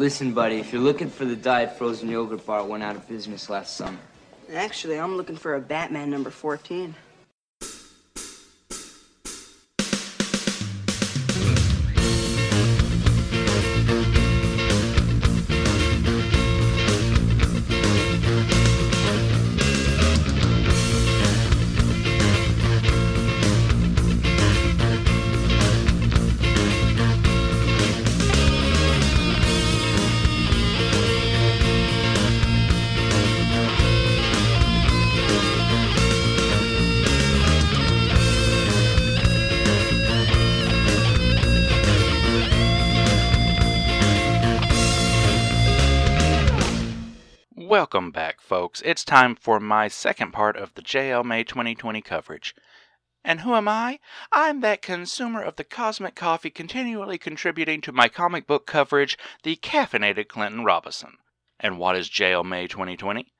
Listen, buddy, if you're looking for the diet frozen yogurt bar, it went out of business last summer. Actually, I'm looking for a Batman number 14. Welcome back, folks. It's time for my second part of the JL May 2020 coverage. And who am I? I'm that consumer of the cosmic coffee continually contributing to my comic book coverage, the caffeinated Clinton Robinson. And what is JL May 2020?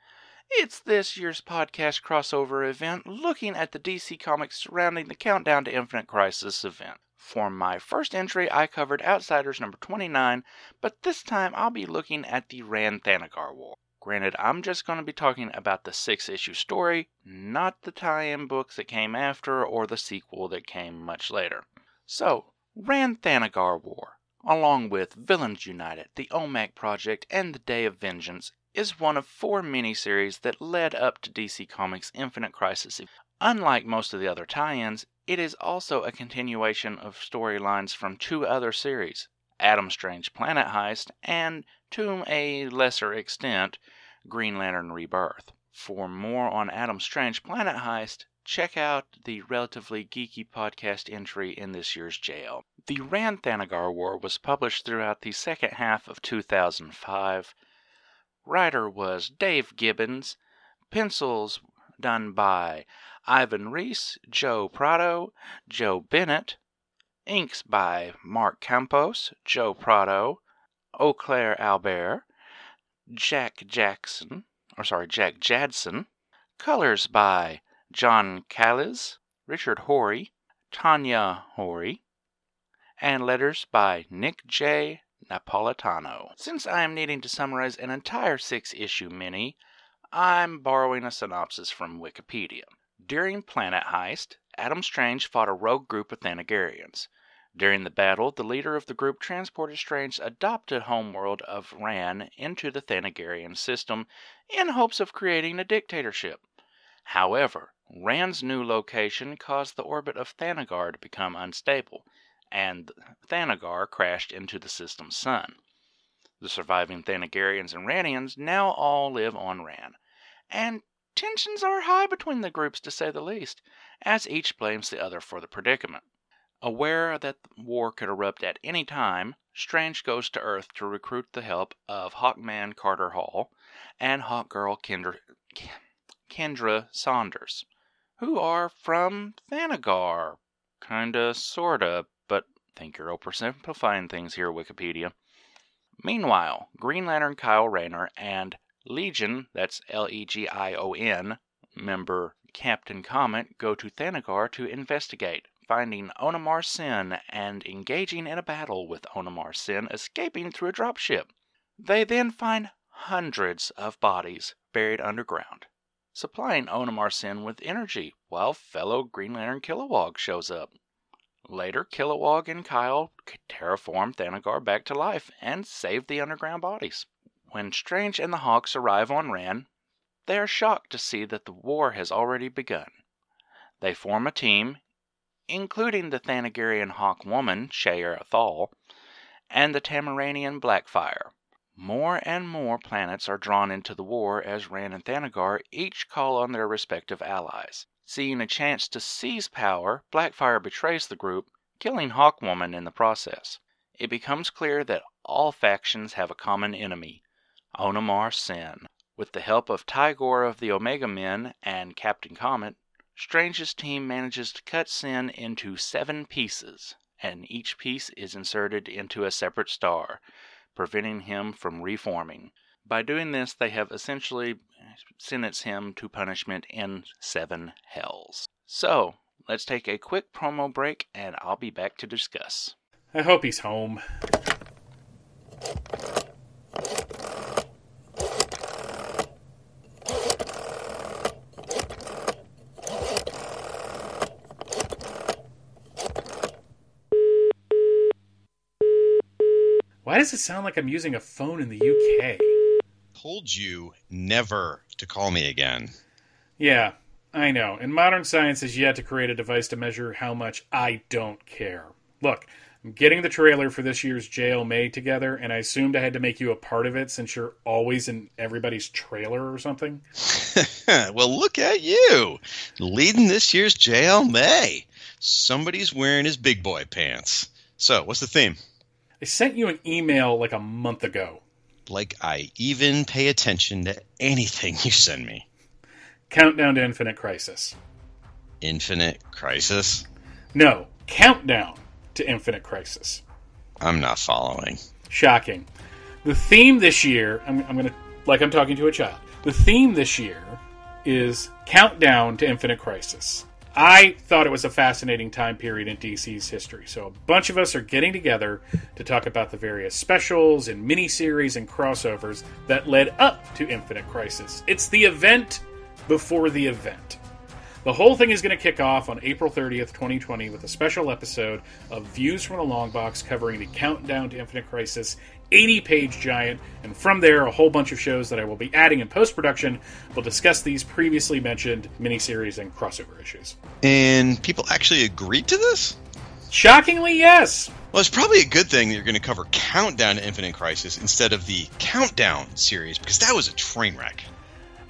It's this year's podcast crossover event looking at the DC comics surrounding the Countdown to Infinite Crisis event. For my first entry, I covered Outsiders number 29, but this time I'll be looking at the Rann Thanagar War. Granted, I'm just going to be talking about the six issue story, not the tie in books that came after or the sequel that came much later. So, Rann Thanagar War, along with Villains United, the OMAC Project, and the Day of Vengeance, is one of four miniseries that led up to DC Comics' Infinite Crisis. Unlike most of the other tie ins, it is also a continuation of storylines from two other series Adam Strange Planet Heist and to a lesser extent, Green Lantern Rebirth. For more on Adam Strange Planet Heist, check out the relatively geeky podcast entry in this year's jail. The Rann Thanagar War was published throughout the second half of 2005. Writer was Dave Gibbons. Pencils done by Ivan Reis, Joe Prado, Joe Bennett. Inks by Mark Campos, Joe Prado, Oclair Albert, Jack Jackson, or sorry, Jack Jadson. Colors by John Kalisz, Richard Horie, Tanya Horie, and letters by Nick J. Napolitano. Since I am needing to summarize an entire six issue mini, I'm borrowing a synopsis from Wikipedia. During Planet Heist, Adam Strange fought a rogue group of Thanagarians. During the battle, the leader of the group transported Strange's adopted homeworld of Rann into the Thanagarian system in hopes of creating a dictatorship. However, Rann's new location caused the orbit of Thanagar to become unstable, and Thanagar crashed into the system's sun. The surviving Thanagarians and Rannians now all live on Rann, and tensions are high between the groups to say the least, as each blames the other for the predicament. Aware that war could erupt at any time, Strange goes to Earth to recruit the help of Hawkman Carter Hall and Hawkgirl Kendra, Kendra Saunders, who are from Thanagar. Kinda, sorta, but think you're oversimplifying things here, Wikipedia. Meanwhile, Green Lantern Kyle Rayner and Legion, that's L E G I O N, member Captain Comet go to Thanagar to investigate finding Onimar Synn and engaging in a battle with Onimar Synn escaping through a dropship. They then find hundreds of bodies buried underground, supplying Onimar Synn with energy while fellow Green Lantern Kilowog shows up. Later, Kilowog and Kyle terraform Thanagar back to life and save the underground bodies. When Strange and the Hawks arrive on Rann, they are shocked to see that the war has already begun. They form a team including the Thanagarian Hawk Woman, Shayera Thal, and the Tamaranian Blackfire. More and more planets are drawn into the war as Rann and Thanagar each call on their respective allies. Seeing a chance to seize power, Blackfire betrays the group, killing Hawkwoman in the process. It becomes clear that all factions have a common enemy, Onimar Synn. With the help of Tigorr of the Omega Men and Captain Comet, Strange's team manages to cut Synn into seven pieces, and each piece is inserted into a separate star, preventing him from reforming. By doing this, they have essentially sentenced him to punishment in seven hells. So, let's take a quick promo break, and I'll be back to discuss. I hope he's home. Why does it sound like I'm using a phone in the UK? Told you never to call me again. Yeah, I know. And modern science has yet to create a device to measure how much I don't care. Look, I'm getting the trailer for this year's JL May together, and I assumed I had to make you a part of it since you're always in everybody's trailer or something. well, look at you, leading this year's JL May. Somebody's wearing his big boy pants. So, what's the theme? I sent you an email like a month ago. Like I even pay attention to anything you send me. Countdown to Infinite Crisis. Infinite Crisis? No, Countdown to Infinite Crisis. I'm not following. Shocking. The theme this year, I'm, I'm going to, like I'm talking to a child, the theme this year is Countdown to Infinite Crisis. I thought it was a fascinating time period in DC's history. So a bunch of us are getting together to talk about the various specials and miniseries and crossovers that led up to Infinite Crisis. It's the event before the event. The whole thing is going to kick off on April 30th, 2020, with a special episode of Views from the Long Box covering the countdown to Infinite Crisis 80 page giant, and from there, a whole bunch of shows that I will be adding in post production will discuss these previously mentioned miniseries and crossover issues. And people actually agreed to this? Shockingly, yes. Well, it's probably a good thing that you're going to cover Countdown to Infinite Crisis instead of the Countdown series, because that was a train wreck.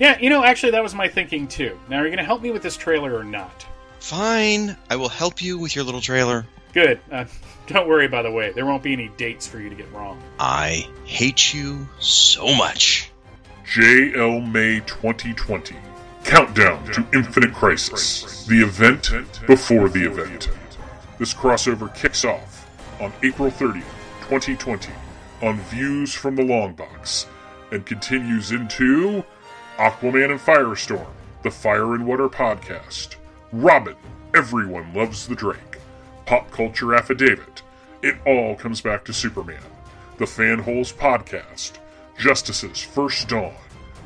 Yeah, you know, actually, that was my thinking too. Now, are you going to help me with this trailer or not? Fine, I will help you with your little trailer. Good. Uh, don't worry, by the way, there won't be any dates for you to get wrong. I hate you so much. JL May 2020 Countdown to Infinite Crisis. The event before the event. This crossover kicks off on April 30th, 2020, on Views from the Long Box, and continues into Aquaman and Firestorm, the Fire and Water podcast, Robin, Everyone Loves the Drake, Pop Culture Affidavit, It All Comes Back to Superman, the Fanholes podcast, Justice's First Dawn,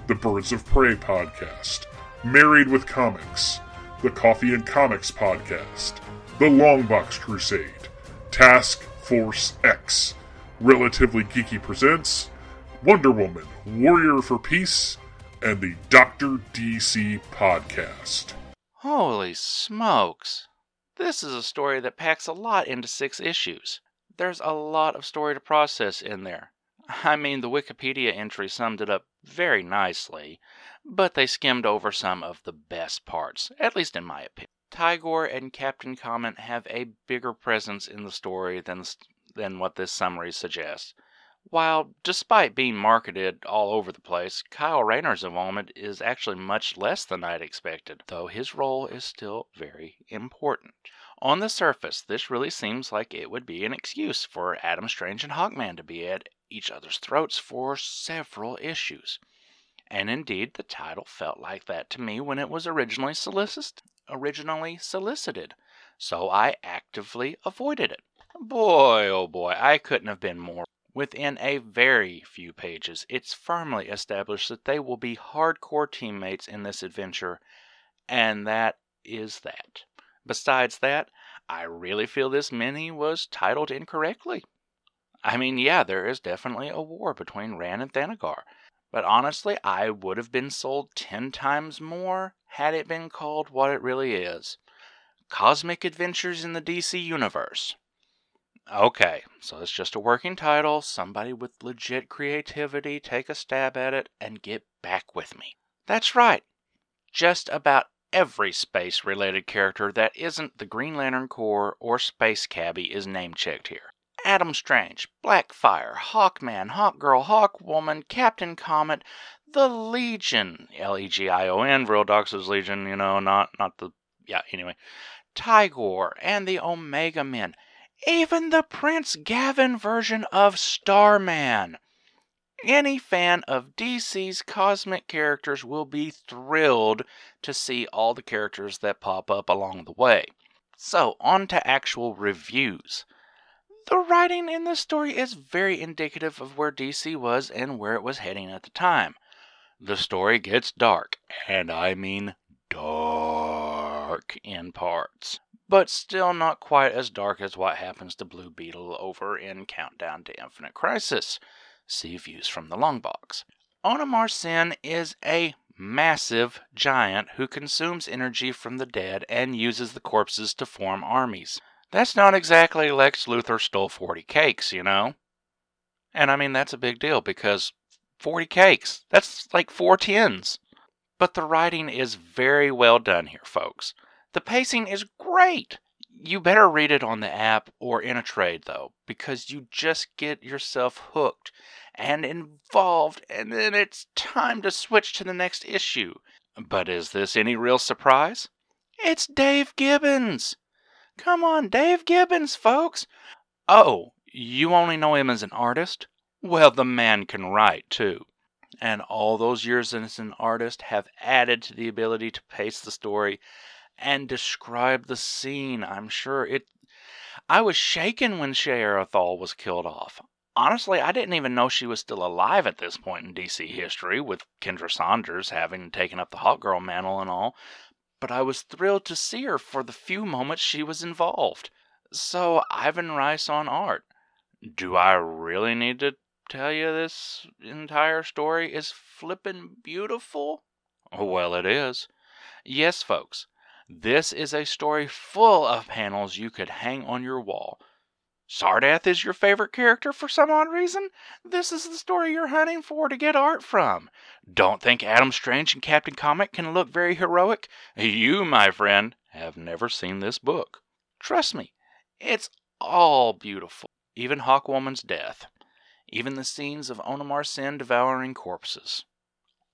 the Birds of Prey podcast, Married with Comics, the Coffee and Comics podcast, the Longbox Crusade, Task Force X, Relatively Geeky Presents, Wonder Woman, Warrior for Peace, and the Dr. DC podcast. Holy smokes. This is a story that packs a lot into six issues. There's a lot of story to process in there. I mean, the Wikipedia entry summed it up very nicely, but they skimmed over some of the best parts, at least in my opinion. Tigorr and Captain Comet have a bigger presence in the story than, than what this summary suggests. While, despite being marketed all over the place, Kyle Rayner's involvement is actually much less than I'd expected, though his role is still very important. On the surface, this really seems like it would be an excuse for Adam Strange and Hawkman to be at each other's throats for several issues. And indeed, the title felt like that to me when it was originally solicited. Originally solicited. So I actively avoided it. Boy, oh boy, I couldn't have been more Within a very few pages, it's firmly established that they will be hardcore teammates in this adventure, and that is that. Besides that, I really feel this mini was titled incorrectly. I mean, yeah, there is definitely a war between Rann and Thanagar, but honestly, I would have been sold ten times more had it been called what it really is Cosmic Adventures in the DC Universe. Okay, so it's just a working title. Somebody with legit creativity take a stab at it and get back with me. That's right. Just about every space related character that isn't the Green Lantern Corps or Space Cabbie is name checked here. Adam Strange, Blackfire, Hawkman, Hawkgirl, Hawkwoman, Captain Comet, the Legion, L E G I O N, Vril Dox's Legion, you know, not not the yeah, anyway. Tigorr and the Omega Men even the Prince Gavyn version of Starman. Any fan of DC's cosmic characters will be thrilled to see all the characters that pop up along the way. So, on to actual reviews. The writing in this story is very indicative of where DC was and where it was heading at the time. The story gets dark, and I mean dark in parts. But still not quite as dark as what happens to Blue Beetle over in Countdown to Infinite Crisis. See views from the long box. Onimar Synn is a massive giant who consumes energy from the dead and uses the corpses to form armies. That's not exactly Lex Luthor stole 40 cakes, you know? And I mean, that's a big deal because 40 cakes, that's like four tens. But the writing is very well done here, folks. The pacing is great. You better read it on the app or in a trade, though, because you just get yourself hooked and involved, and then it's time to switch to the next issue. But is this any real surprise? It's Dave Gibbons! Come on, Dave Gibbons, folks! Oh, you only know him as an artist? Well, the man can write, too. And all those years as an artist have added to the ability to pace the story and describe the scene. I'm sure it. I was shaken when Shayera Thal was killed off. Honestly, I didn't even know she was still alive at this point in DC history, with Kendra Saunders having taken up the Hawkgirl mantle and all. But I was thrilled to see her for the few moments she was involved. So, Ivan Reis on art. Do I really need to tell you this entire story is flippin' beautiful? Well, it is. Yes, folks, this is a story full of panels you could hang on your wall. Sardath is your favorite character for some odd reason? This is the story you're hunting for to get art from. Don't think Adam Strange and Captain Comet can look very heroic? You, my friend, have never seen this book. Trust me, it's all beautiful. Even Hawkwoman's death. Even the scenes of Onimar Synn devouring corpses.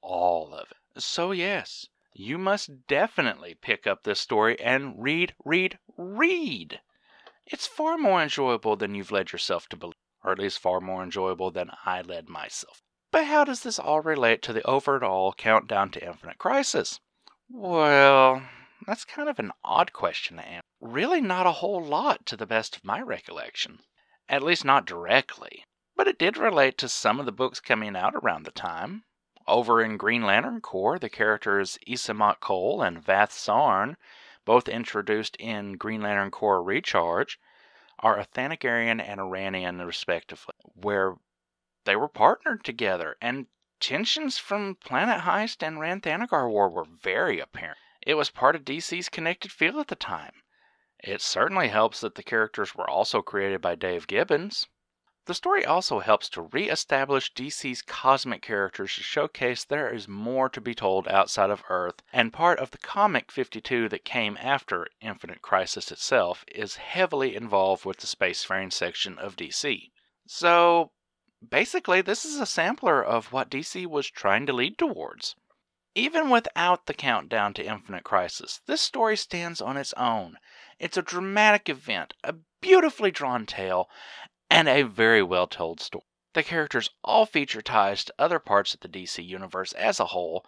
All of it. So, yes, you must definitely pick up this story and read, read, read. It's far more enjoyable than you've led yourself to believe, or at least far more enjoyable than I led myself. But how does this all relate to the overall countdown to Infinite Crisis? Well, that's kind of an odd question to answer. Really, not a whole lot to the best of my recollection. At least, not directly. But it did relate to some of the books coming out around the time. Over in Green Lantern Corps, the characters Isamot Kol and Vath Sarn, both introduced in Green Lantern Corps Recharge, are a and Rannian, respectively, where they were partnered together, and tensions from Planet Heist and Rann-Thanagar War were very apparent. It was part of DC's connected feel at the time. It certainly helps that the characters were also created by Dave Gibbons. The story also helps to re establish DC's cosmic characters to showcase there is more to be told outside of Earth, and part of the comic 52 that came after Infinite Crisis itself is heavily involved with the spacefaring section of DC. So, basically, this is a sampler of what DC was trying to lead towards. Even without the countdown to Infinite Crisis, this story stands on its own. It's a dramatic event, a beautifully drawn tale, and a very well told story. The characters all feature ties to other parts of the DC universe as a whole,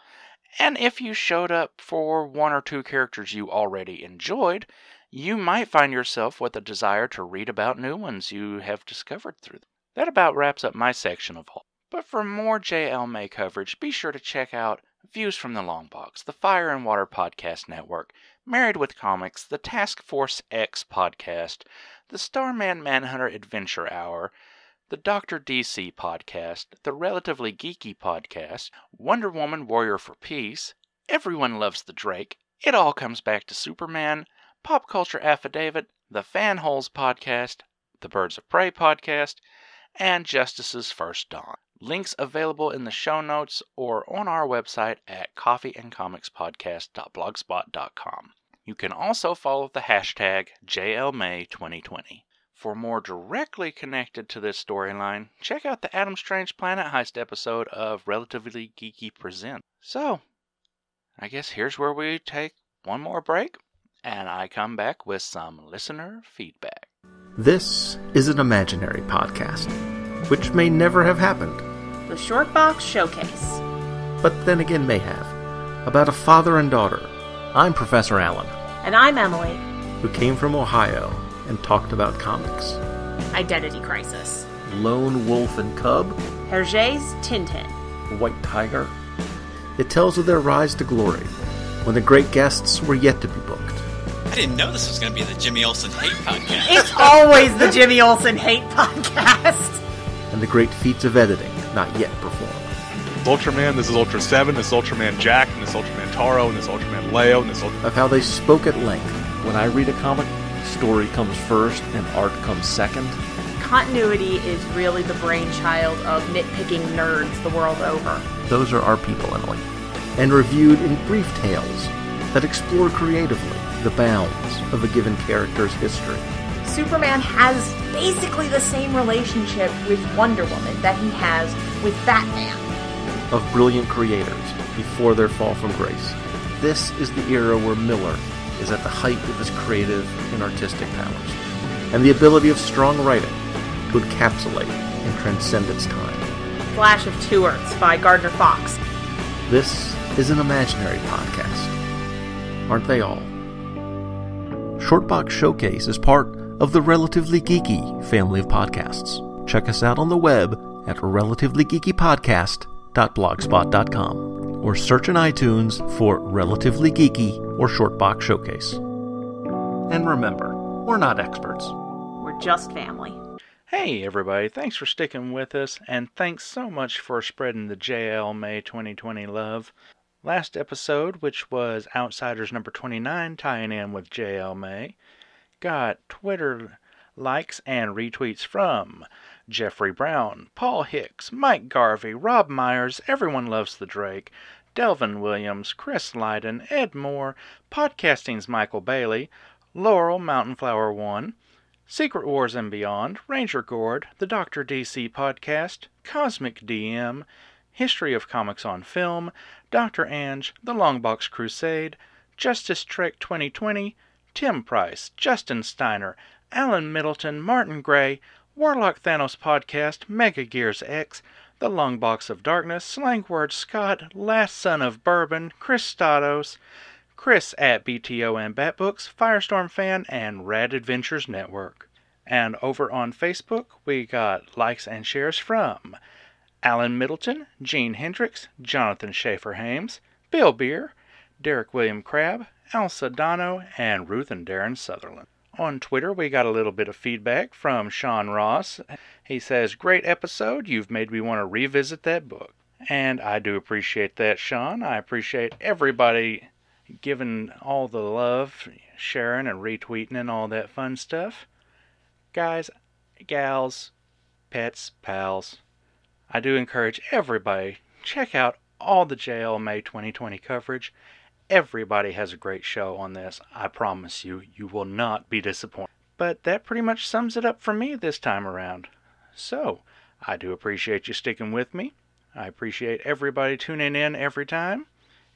and if you showed up for one or two characters you already enjoyed, you might find yourself with a desire to read about new ones you have discovered through them. That about wraps up my section of all. But for more JL May coverage, be sure to check out Views from the Long Box, the Fire and Water Podcast Network, Married with Comics, the Task Force X Podcast, the Starman Manhunter Adventure Hour, the Dr. DC podcast, the Relatively Geeky podcast, Wonder Woman Warrior for Peace, Everyone Loves the Drake, It All Comes Back to Superman, Pop Culture Affidavit, the Fanholes podcast, the Birds of Prey podcast, and Justice's First Dawn. Links available in the show notes or on our website at coffeeandcomicspodcast.blogspot.com. You can also follow the hashtag JLMay2020. For more directly connected to this storyline, check out the Adam Strange Planet Heist episode of Relatively Geeky Present. So, I guess here's where we take one more break, and I come back with some listener feedback. This is an imaginary podcast, which may never have happened, The Short Box Showcase. but then again may have, about a father and daughter. I'm Professor Allen, And I'm Emily. who came from Ohio and talked about comics. Identity Crisis. Lone Wolf and Cub, Hergé's Tintin. White Tiger. It tells of their rise to glory when the great guests were yet to be booked. I didn't know this was going to be the Jimmy Olsen Hate Podcast. It's always the Jimmy Olsen Hate Podcast. and the great feats of editing not yet performed. Ultraman, this is Ultra 7, this is Ultraman Jack, and this is Ultraman Taro, and this is Ultraman Leo, and this is Ultraman... Of how they spoke at length. When I read a comic, story comes first and art comes second. Continuity is really the brainchild of nitpicking nerds the world over. Those are our people, Emily. And reviewed in brief tales that explore creatively the bounds of a given character's history. Superman has basically the same relationship with Wonder Woman that he has with Batman. Of brilliant creators before their fall from grace. This is the era where Miller is at the height of his creative and artistic powers, and the ability of strong writing to encapsulate and transcend its time. Flash of Two Earths by Gardner Fox. This is an imaginary podcast. Aren't they all? Shortbox Showcase is part of the Relatively Geeky family of podcasts. Check us out on the web at relativelygeekypodcast.blogspot.com or search in iTunes for Relatively Geeky or Shortbox Showcase. And remember, we're not experts. We're just family. Hey everybody, thanks for sticking with us, and thanks so much for spreading the JL May 2020 love. Last episode, which was Outsiders number 29, tying in with JL May, got Twitter likes and retweets from Jeffrey Brown, Paul Hicks, Mike Garvey, Rob Myers, Everyone Loves the Drake, Delvin Williams, Chris Lydon, Ed Moore, Podcasting's Michael Bailey, Laurel Mountainflower One, Secret Wars and Beyond, Ranger Gord, the Dr. DC Podcast, Cosmic DM, History of Comics on Film, Dr. Ange, The Longbox Crusade, Justice Trek 2020, Tim Price, Justin Steiner, Alan Middleton, Martin Gray, Warlock Thanos Podcast, Mega Gears X, The Longbox of Darkness, Slang Word Scott, Last Son of Bourbon, Chris Stados, Chris at BTO and Batbooks, Firestorm Fan, and Rad Adventures Network. And over on Facebook, we got likes and shares from Alan Middleton, Gene Hendricks, Jonathan Schaefer Hames, Bill Beer, Derek William Crabb, Al Sedano, and Ruth and Darren Sutherland. On Twitter, we got a little bit of feedback from Sean Ross. He says, Great episode. You've made me want to revisit that book. And I do appreciate that, Sean. I appreciate everybody giving all the love, sharing and retweeting and all that fun stuff. Guys, gals, pets, pals, I do encourage everybody check out all the JL May 2020 coverage. Everybody has a great show on this. I promise you, you will not be disappointed. But that pretty much sums it up for me this time around. So, I do appreciate you sticking with me. I appreciate everybody tuning in every time.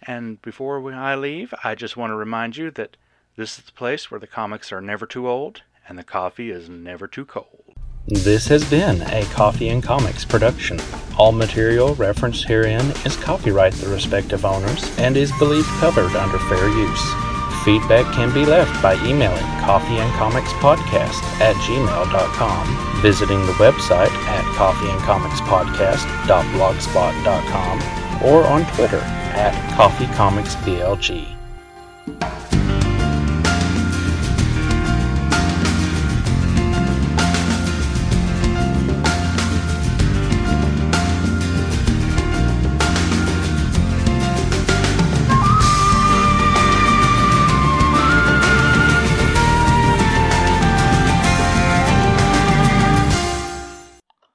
And before I leave, I just want to remind you that this is the place where the comics are never too old and the coffee is never too cold. This has been a Coffee and Comics production. All material referenced herein is copyright the respective owners and is believed covered under fair use. Feedback can be left by emailing coffeeandcomicspodcast at gmail.com, visiting the website at coffeeandcomicspodcast.blogspot.com, or on Twitter at coffeecomicsblg.